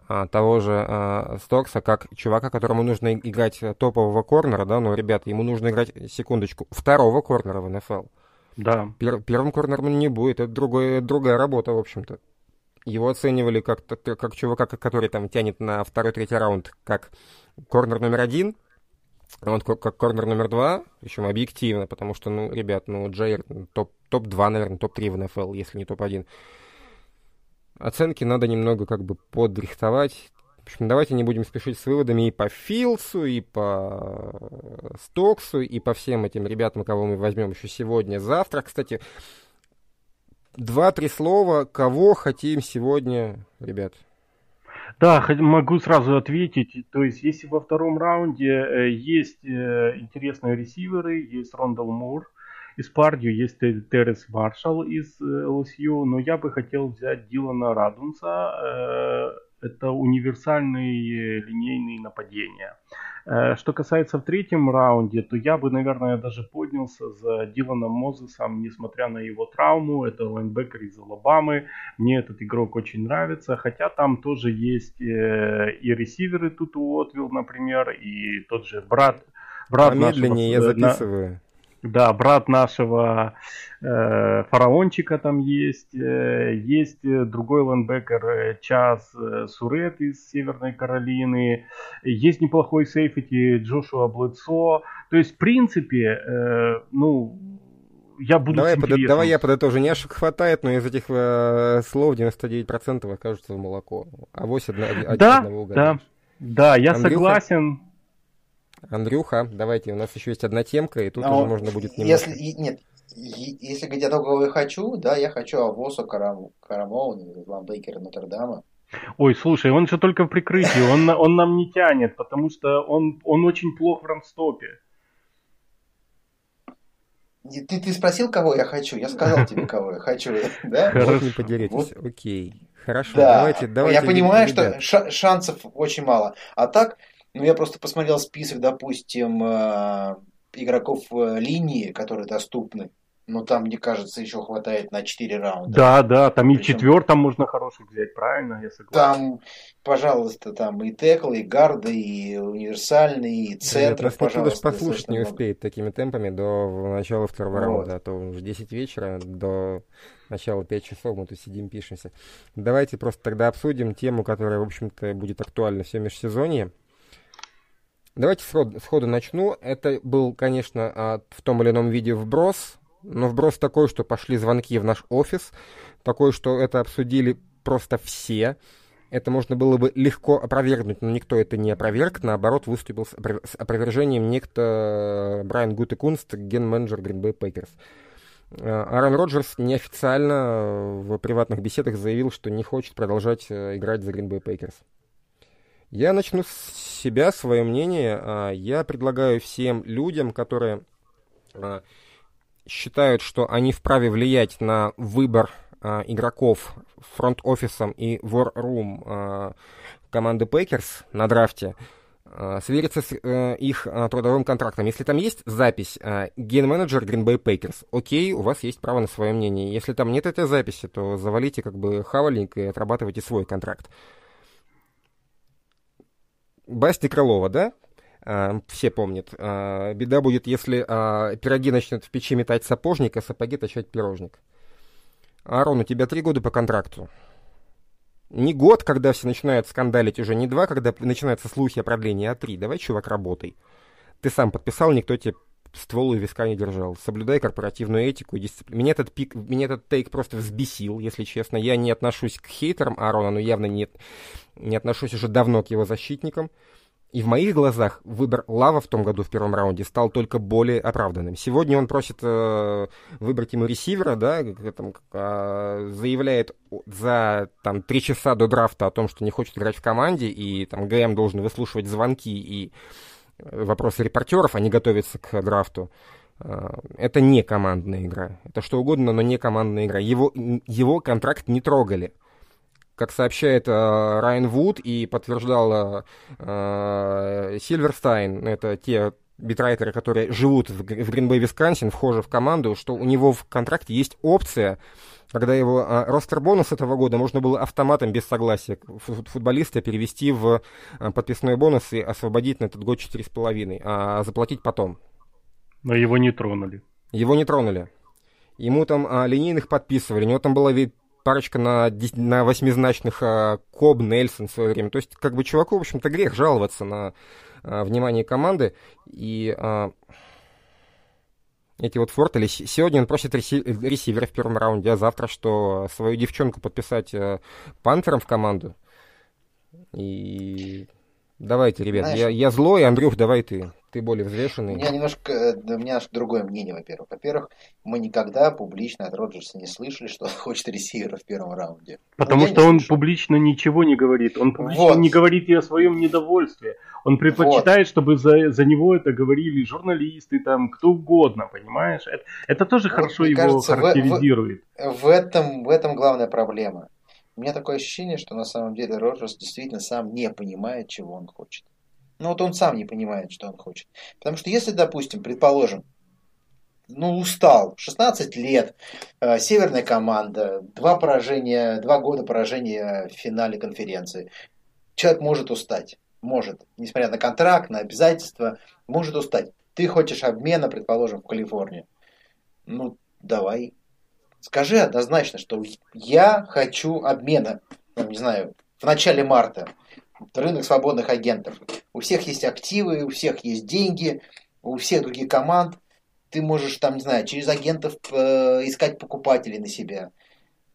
а, того же а, Стокса как чувака, которому нужно играть топового корнера, да, но, ребята, ему нужно играть, секундочку, второго корнера в НФЛ. Да. Пер, первым корнером не будет, это другое, другая работа, в общем-то. Его оценивали как, как чувака, который там тянет на второй-третий раунд, как корнер номер один, он как корнер номер два, причем объективно, потому что, ну, ребят, ну, Джейр топ, топ-2, наверное, топ-3 в НФЛ, если не топ-1. Оценки надо немного как бы подрихтовать. В общем, давайте не будем спешить с выводами и по Филсу, и по Стоксу, и по всем этим ребятам, кого мы возьмем еще сегодня, завтра. Кстати, два-три слова, кого хотим сегодня, ребят? Да, могу сразу ответить. То есть, если во втором раунде э, есть э, интересные ресиверы, есть Рондал Мур из Пардию, есть Терес Маршалл из ЛСЮ, но я бы хотел взять Дилана Радунса, это универсальные линейные нападения. Э, что касается в третьем раунде, то я бы, наверное, даже поднялся за Диланом Мозесом, несмотря на его травму. Это лайнбекер из Алабамы. Мне этот игрок очень нравится. Хотя там тоже есть э, и ресиверы Туту Атвелл, например, и тот же брат. брат Помедленнее нашего, я записываю. Да, брат нашего э, фараончика там есть. Э, есть другой лайнбекер э, Чез э, Сурратт из Северной Каролины. Есть неплохой сейфити Джошуа Блэдсо. То есть, в принципе, э, ну, я буду давай, под, давай я подытожу. Няшек хватает, но из этих э, слов 99% окажутся в молоко. А 8 одного да, Да, да, я Андрюха? согласен. Андрюха, давайте, у нас еще есть одна темка, и тут Но уже можно будет немножко... Если, нет, Если говорить о том, кого я хочу, да, я хочу Авосу Карам, Карамоуна, Ламбейкера Нотр-Дама. Ой, слушай, он же только в прикрытии, он, он нам не тянет, потому что он, он очень плох в ранстопе. Ты, ты спросил, кого я хочу? Я сказал тебе, кого я хочу. Да? Вот не поделитесь. Вот. Окей. Хорошо, да. давайте, давайте. Я понимаю, что шансов очень мало. А так, ну я просто посмотрел список, допустим, э, игроков э, линии, которые доступны но там, мне кажется, еще хватает на 4 раунда. Да, да, там Причем, и четвертом можно хороших взять, правильно, я согласен. Там, пожалуйста, там и текл, и гарды, и универсальный, и центр, да, пожалуйста. Послушать не успеет такими темпами до начала второго вот. раунда, а то уже 10 вечера, до начала 5 часов мы тут сидим, пишемся. Давайте просто тогда обсудим тему, которая, в общем-то, будет актуальна все межсезонье. Давайте сходу, начну. Это был, конечно, в том или ином виде вброс но вброс такой, что пошли звонки в наш офис, такой, что это обсудили просто все. Это можно было бы легко опровергнуть, но никто это не опроверг. Наоборот, выступил с опровержением некто Брайан Гутекунст, ген-менеджер Green Bay Packers. Э, Аарон Роджерс неофициально в приватных беседах заявил, что не хочет продолжать э, играть за Green Bay Packers. Я начну с себя, свое мнение. А, я предлагаю всем людям, которые а, считают, что они вправе влиять на выбор э, игроков фронт-офисом и э, команды Пейкерс на драфте, свериться с э, их трудовым контрактом. Если там есть запись ген-менеджер Green Bay Packers, окей, у вас есть право на свое мнение. Если там нет этой записи, то завалите как бы хавальник и отрабатывайте свой контракт. Басти Крылова, да? А, все помнят. А, беда будет, если а, пироги начнут в печи метать сапожник, а сапоги точать пирожник. Арон, у тебя три года по контракту. Не год, когда все начинают скандалить, уже не два, когда начинаются слухи о продлении, а три. Давай, чувак, работай. Ты сам подписал, никто тебе ствол и виска не держал. Соблюдай корпоративную этику и дисциплину. Меня этот, пик, меня этот тейк просто взбесил, если честно. Я не отношусь к хейтерам Аарона, но явно не, не отношусь уже давно к его защитникам. И в моих глазах выбор Лава в том году в первом раунде стал только более оправданным. Сегодня он просит э, выбрать ему ресивера, да, там, э, заявляет за там, три часа до драфта о том, что не хочет играть в команде, и там ГМ должен выслушивать звонки и э, вопросы репортеров, а не готовиться к драфту. Э, это не командная игра. Это что угодно, но не командная игра. Его, его контракт не трогали как сообщает э, Райан Вуд и подтверждал э, Сильверстайн, это те битрайтеры, которые живут в, в Гринбей, Висконсин, вхожи в команду, что у него в контракте есть опция, когда его э, ростер-бонус этого года можно было автоматом без согласия футболиста перевести в э, подписной бонус и освободить на этот год 4,5, а заплатить потом. Но его не тронули. Его не тронули. Ему там а, линейных подписывали, у него там было парочка на, на восьмизначных а, Коб, Нельсон в свое время. То есть, как бы чуваку, в общем-то, грех жаловаться на а, внимание команды. И а, эти вот фортели. Сегодня он просит реси- ресивера в первом раунде, а завтра что, свою девчонку подписать а, пантером в команду. И давайте, ребят, Знаешь, я, я злой, Андрюх, давай ты. Ты более взвешенный. У меня немножко, э, у меня другое мнение, во-первых. Во-первых, мы никогда публично от Роджерса не слышали, что он хочет ресивера в первом раунде. Потому ну, что он слышу. публично ничего не говорит. Он публично вот. не говорит и о своем недовольстве. Он предпочитает, вот. чтобы за, за него это говорили журналисты, там, кто угодно, понимаешь? Это, это тоже вот, хорошо его кажется, характеризирует. В, в, в, этом, в этом главная проблема. У меня такое ощущение, что на самом деле Роджерс действительно сам не понимает, чего он хочет. Но вот он сам не понимает, что он хочет. Потому что если, допустим, предположим, ну, устал, 16 лет, э, северная команда, два поражения, два года поражения в финале конференции. Человек может устать, может, несмотря на контракт, на обязательства, может устать. Ты хочешь обмена, предположим, в Калифорнии. Ну, давай. Скажи однозначно, что я хочу обмена, ну, не знаю, в начале марта рынок свободных агентов. У всех есть активы, у всех есть деньги, у всех других команд. Ты можешь там, не знаю, через агентов э, искать покупателей на себя.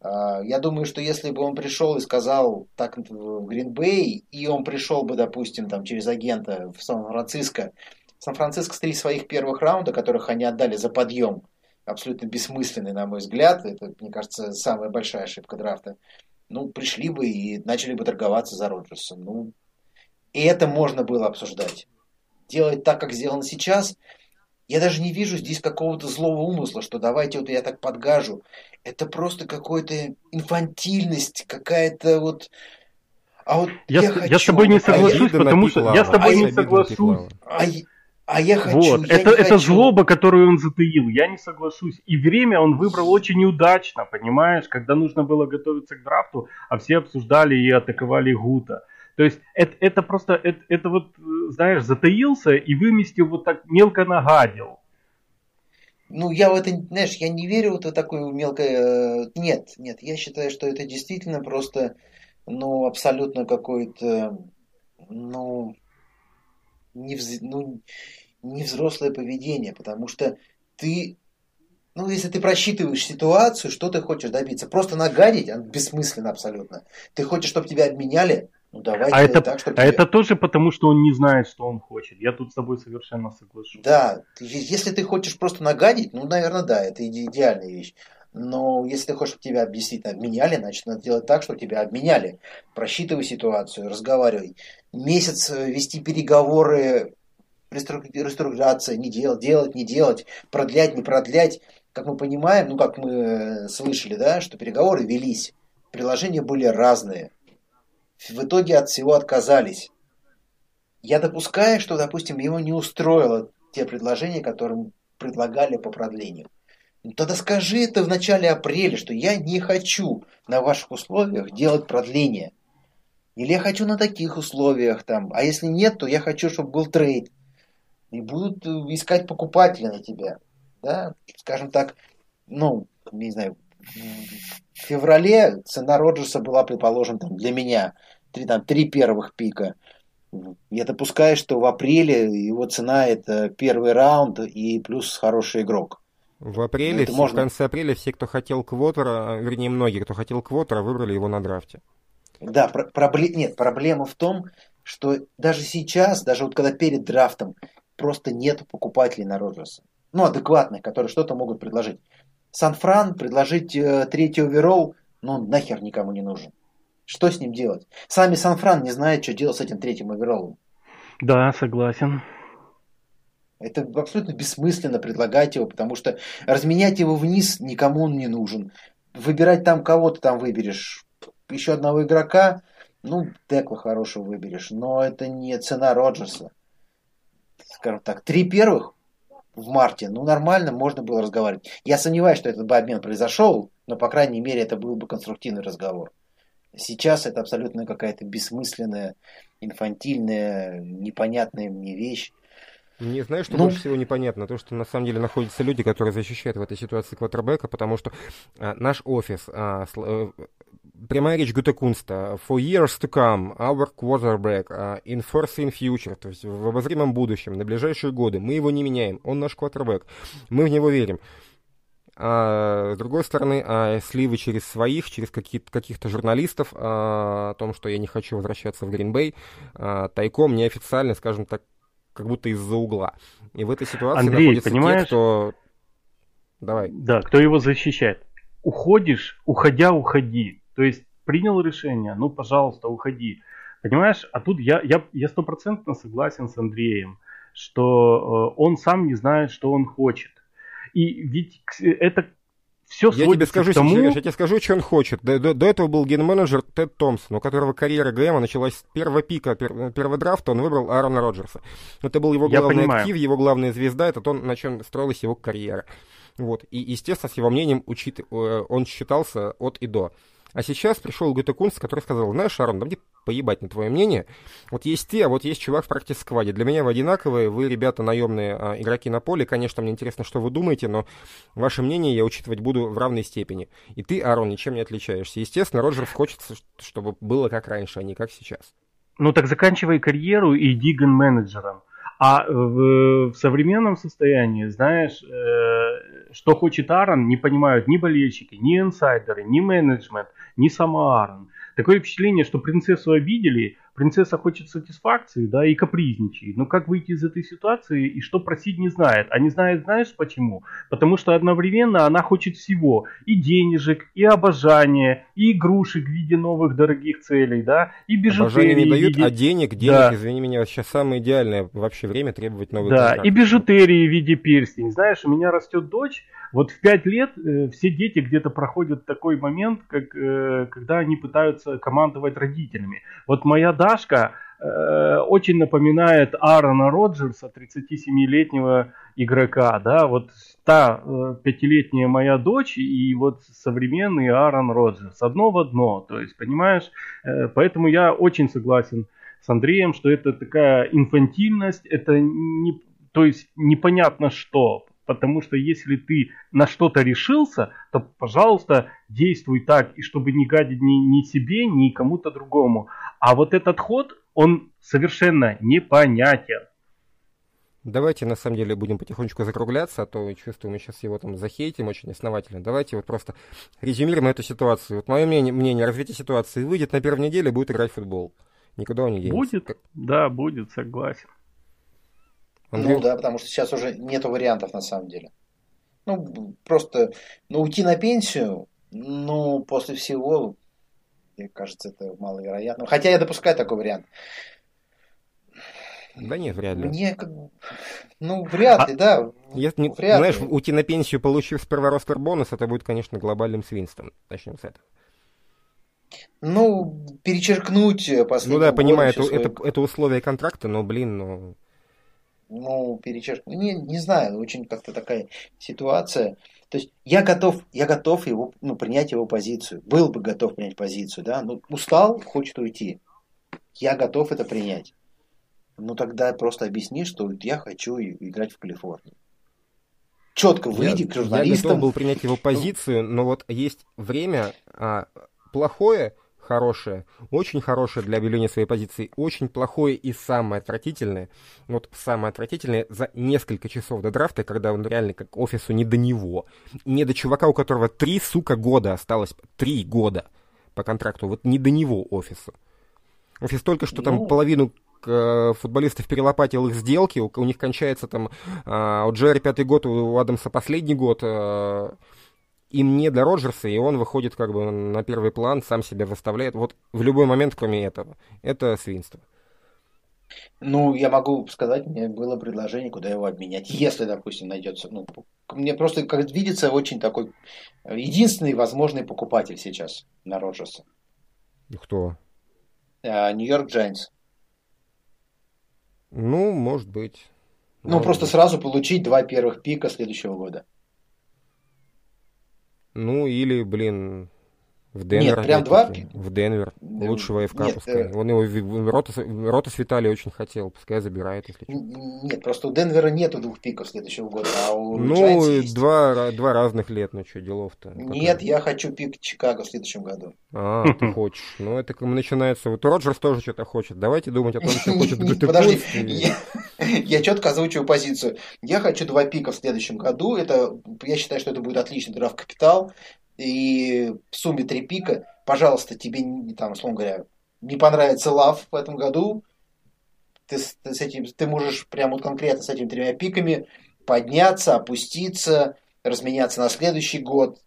Э, я думаю, что если бы он пришел и сказал так в Гринбей, и он пришел бы, допустим, там через агента в Сан-Франциско, Сан-Франциско три своих первых раунда, которых они отдали за подъем, абсолютно бессмысленный, на мой взгляд. Это, мне кажется, самая большая ошибка драфта. Ну, пришли бы и начали бы торговаться за Роджерса. Ну, и это можно было обсуждать. Делать так, как сделано сейчас, я даже не вижу здесь какого-то злого умысла, что давайте вот я так подгажу. Это просто какая-то инфантильность, какая-то вот... А вот я, я, я хочу, с тобой не соглашусь, Обида потому что я с тобой не. А, я- а я хочу, Вот, я это, это хочу. злоба, которую он затаил, я не соглашусь. И время он выбрал очень неудачно, понимаешь, когда нужно было готовиться к драфту, а все обсуждали и атаковали Гута. То есть это, это просто, это, это вот, знаешь, затаился и выместил вот так мелко нагадил. Ну, я в это, знаешь, я не верю вот в такое мелкое... э, Нет, нет, я считаю, что это действительно просто, ну, абсолютно какое-то, ну, невз- ну, невзрослое поведение, потому что ты, ну, если ты просчитываешь ситуацию, что ты хочешь добиться? Просто нагадить, а, бессмысленно абсолютно. Ты хочешь, чтобы тебя обменяли? Ну, давай А это, так, чтобы а тебя- это тоже потому, что он не знает, что он хочет. Я тут с тобой совершенно соглашусь. Да, если ты хочешь просто нагадить, ну, наверное, да, это иде- идеальная вещь. Но если ты хочешь, чтобы тебя действительно обменяли, значит, надо делать так, чтобы тебя обменяли. Просчитывай ситуацию, разговаривай. Месяц э, вести переговоры, рестру- реструктуризация, не делать, делать, не делать, продлять, не продлять. Как мы понимаем, ну, как мы э, слышали, да, что переговоры велись. Приложения были разные. В итоге от всего отказались. Я допускаю, что, допустим, его не устроило те предложения, которые предлагали по продлению. Тогда скажи это в начале апреля, что я не хочу на ваших условиях делать продление. Или я хочу на таких условиях там. А если нет, то я хочу, чтобы был трейд. И будут э, искать покупателя на тебя. Да, скажем так, ну, не знаю, в феврале цена Роджерса была, предположим, там, для меня три, там, три первых пика. Я допускаю, что в апреле его цена это первый раунд и плюс хороший игрок. В Ну, апреле, это все- можно. в конце апреля все, кто хотел квотера, э, вернее, многие, кто хотел квотера, выбрали его на драфте. Да, про- пробле- нет, проблема в том, что даже сейчас, даже вот когда перед драфтом, просто нет покупателей на Роджерса. Ну, адекватных, которые что-то могут предложить. Сан-Фран предложить э, третий оверолл, ну, он нахер никому не нужен. Что с ним делать? Сами Сан-Фран не знают, что делать с этим третьим овероллом. Да, согласен. Это абсолютно бессмысленно предлагать его, потому что разменять его вниз никому он не нужен. Выбирать там кого-то там выберешь. Еще одного игрока, ну, Текла хорошего выберешь, но это не цена Роджерса. Скажем так, три первых в марте, ну, нормально, можно было разговаривать. Я сомневаюсь, что этот бы обмен произошел, но, по крайней мере, это был бы конструктивный разговор. Сейчас это абсолютно какая-то бессмысленная, инфантильная, непонятная мне вещь. Мне знаешь, что Ну. больше всего непонятно? То, что на самом деле находятся люди, которые защищают в этой ситуации квотербека, потому что а, наш офис, а, сл- э, прямая речь Гуте Кунста, for years to come, our quarterback, а, in foreseen future, то есть в обозримом будущем, на ближайшие годы, мы его не меняем, он наш квотербек, мы в него верим. А с другой стороны, а, сливы через своих, через каких-то журналистов а, о том, что я не хочу возвращаться в Гринбей, а, тайком, неофициально, скажем так, как будто из-за угла. И в этой ситуации Андрей, находятся понимаешь? те, кто... Давай. Да, кто его защищает? Уходишь, уходя, уходи. То есть принял решение, ну, пожалуйста, уходи. Понимаешь? А тут я я я стопроцентно согласен с Андреем, что э, он сам не знает, что он хочет. И ведь это все Я тебе скажу, к тому, Сереж, я тебе скажу, что он хочет. До, до- до этого был ген-менеджер Тед Томпсон, у которого карьера ГМа началась с первого пика пер- первого драфта, он выбрал Аарона Роджерса. Это был его главный актив, его главная звезда, это то, на чем строилась его карьера. Вот. И, естественно, с его мнением учит, э, он считался от и до. А сейчас пришел Гуте Кунс, который сказал, знаешь, Аарон, да мне поебать на твое мнение. Вот есть ты, а вот есть чувак в практике скваде. Для меня вы одинаковые, вы, ребята, наемные а, игроки на поле. Конечно, мне интересно, что вы думаете, но ваше мнение я учитывать буду в равной степени. И ты, Аарон, ничем не отличаешься. Естественно, Роджерс хочется, чтобы было как раньше, а не как сейчас. ну так заканчивай карьеру и иди ген-менеджером. А в, в современном состоянии, знаешь, э, что хочет Аарон, не понимают ни болельщики, ни инсайдеры, ни менеджмент, ни сама Аарон. Такое впечатление, что принцессу обидели, принцесса хочет сатисфакции, да, и капризничает. Но как выйти из этой ситуации и что просить не знает. А не знает, знаешь почему? Потому что одновременно она хочет всего. И денежек, и обожания, и игрушек в виде новых дорогих целей, да, и бижутерии. Обожание не дают, виде... а денег, денег, да. извини меня, сейчас самое идеальное вообще время требовать новых Да, контракт. и бижутерии в виде перстень. Знаешь, у меня растет дочь, вот в 5 лет э, все дети где-то проходят такой момент, как, э, когда они пытаются командовать родителями. Вот моя Дашка э, очень напоминает Аарона Роджерса, 37-летнего игрока, да, вот та э, пятилетняя моя дочь и вот современный Аарон Роджерс, одно в одно, то есть, понимаешь, э, поэтому я очень согласен с Андреем, что это такая инфантильность, это не, то есть непонятно что, Потому что если ты на что-то решился, то, пожалуйста, действуй так, и чтобы не гадить ни, ни себе, ни кому-то другому. А вот этот ход, он совершенно непонятен. Давайте, на самом деле, будем потихонечку закругляться, а то чувствую, мы сейчас его там захейтим очень основательно. Давайте вот просто резюмируем эту ситуацию. Вот мое мнение, мнение развитие ситуации. Выйдет на первой неделе, будет играть в футбол. Никуда он не денется. Будет, да, будет, согласен. Андрей? Ну да, потому что сейчас уже нету вариантов на самом деле. Ну, просто, ну, уйти на пенсию, ну, после всего, мне кажется, это маловероятно. Хотя я допускаю такой вариант. Да нет, вряд ли. Мне как ну, вряд а ли, да. Если, не, вряд знаешь, ли. уйти на пенсию, получив сперва ростер бонус, это будет, конечно, глобальным свинством. Начнем с этого. Ну, перечеркнуть последний Ну да, понимаю, это, свой... это, это условие контракта, но, блин, ну ну, перечеркнуть. Не, не знаю, очень как-то такая ситуация. То есть я готов, я готов его, ну, принять его позицию. Был бы готов принять позицию, да. Ну, устал, хочет уйти. Я готов это принять. Ну, тогда просто объясни, что я хочу играть в Калифорнии. Четко выйди я, к журналистам. Я готов был принять его позицию, но вот есть время а, плохое, хорошее, очень хорошее для объявления своей позиции, очень плохое и самое отвратительное, вот самое отвратительное за несколько часов до драфта, когда он реально как офису не до него, не до чувака, у которого три, сука, года осталось, три года по контракту, вот не до него офису. Офис только что там ну... половину э, футболистов перелопатил их сделки, у, у них кончается там, э, у Джерри пятый год, у Адамса последний год, э, им не до Роджерса, и он выходит как бы на первый план, сам себя выставляет. Вот в любой момент, кроме этого. Это свинство. Ну, я могу сказать, мне было предложение, куда его обменять, если, допустим, найдется. Ну, мне просто, как видится, очень такой единственный возможный покупатель сейчас на Роджерса. Кто? А, Нью-Йорк Джайнс. Ну, может быть. Ну, может просто быть. сразу получить два первых пика следующего года. Ну, или, блин, в Денвер. Нет, прям два? В Денвер. Лучшего ФК Нет, пускай. Э... Он его Ротас, Ротас Виталий очень хотел, пускай забирает, если. Нет, просто у Денвера нету двух пиков следующего года, а у Ну, два, два разных лет, ну что, делов-то. Нет, Какой? я хочу пик Чикаго в следующем году. А, ты хочешь. Ну, это начинается... Вот Роджерс тоже что-то хочет. Давайте думать о том, что хочет Подожди, я четко озвучиваю позицию. Я хочу два пика в следующем году. Это, я считаю, что это будет отличный драфт капитал и в сумме три пика, пожалуйста, тебе, там, условно говоря, не понравится лав в этом году, ты, ты, с этим, ты можешь прямо вот конкретно с этими тремя пиками подняться, опуститься, разменяться на следующий год,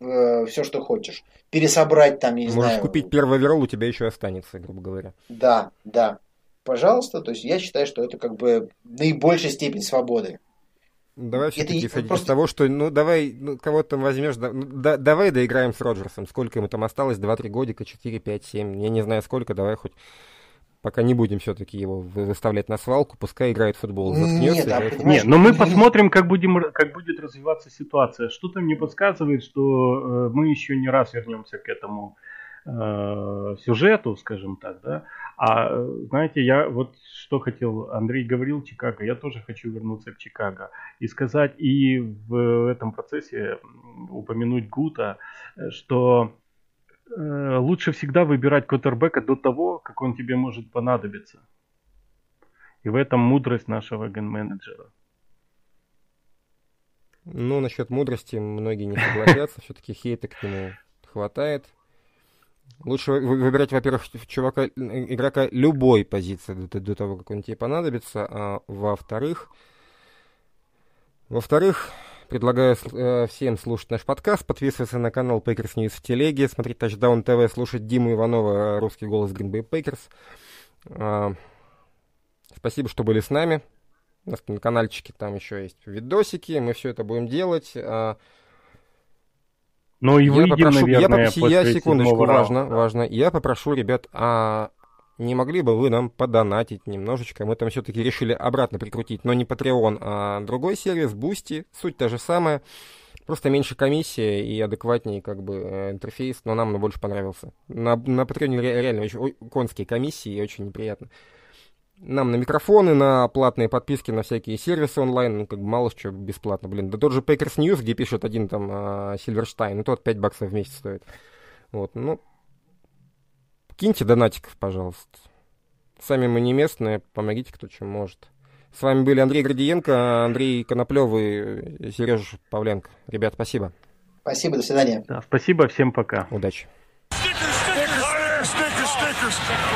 э, все, что хочешь. Пересобрать там, не Можешь знаю... Можешь купить первый оверолл, у тебя еще останется, грубо говоря. Да, да. Пожалуйста, то есть я считаю, что это как бы наибольшая степень свободы. Давай все-таки исходить просто... из того, что, ну, давай, ну, кого там возьмешь, да, ну, да, давай доиграем с Роджерсом. Сколько ему там осталось? 2-3 годика, 4, 5, 7, я не знаю сколько, давай хоть пока не будем все-таки его выставлять на свалку, пускай играет в футбол. Нет, да, Нет, но мы посмотрим, как, будем, как будет развиваться ситуация. Что-то мне подсказывает, что э, мы еще не раз вернемся к этому э, сюжету, скажем так, да. А знаете, я вот что хотел, Андрей говорил Чикаго, я тоже хочу вернуться к Чикаго и сказать и в этом процессе упомянуть Гута, что э, лучше всегда выбирать квотербека до того, как он тебе может понадобиться. И в этом мудрость нашего ген-менеджера. Ну, насчет мудрости многие не согласятся. Все-таки хейта к нему хватает. Лучше выбирать, во-первых, чувака, игрока любой позиции до, до того, как он тебе понадобится. А во-вторых, во-вторых, предлагаю э, всем слушать наш подкаст, подписываться на канал Packers News в телеге, смотреть Touchdown TV, слушать Диму Иванова, русский голос Green Bay Packers. Э, спасибо, что были с нами. У нас на каналчике там еще есть видосики, мы все это будем делать. Э, ну и выйдем, я попрошу, наверное, я, попрошу, я секундочку, важно, раунда. важно. Я попрошу, ребят, а не могли бы вы нам подонатить немножечко? Мы там все-таки решили обратно прикрутить, но не Patreon, а другой сервис, Boosty. Суть та же самая, просто меньше комиссия и адекватнее как бы э, интерфейс, но нам он больше понравился. На, на Patreon реально очень конские комиссии и очень неприятно нам на микрофоны, на платные подписки на всякие сервисы онлайн, ну, как бы мало что бесплатно, блин. Да тот же Packers News, где пишет один там а, Сильверштайн, и тот 5 баксов в месяц стоит. Вот, ну, киньте донатиков, пожалуйста. Сами мы не местные, помогите, кто чем может. С вами были Андрей Градиенко, Андрей Коноплев и Сережа Павленко. Ребят, спасибо. Спасибо, до свидания. Да, спасибо, всем пока. Удачи. Stickers, stickers, stickers, stickers. 19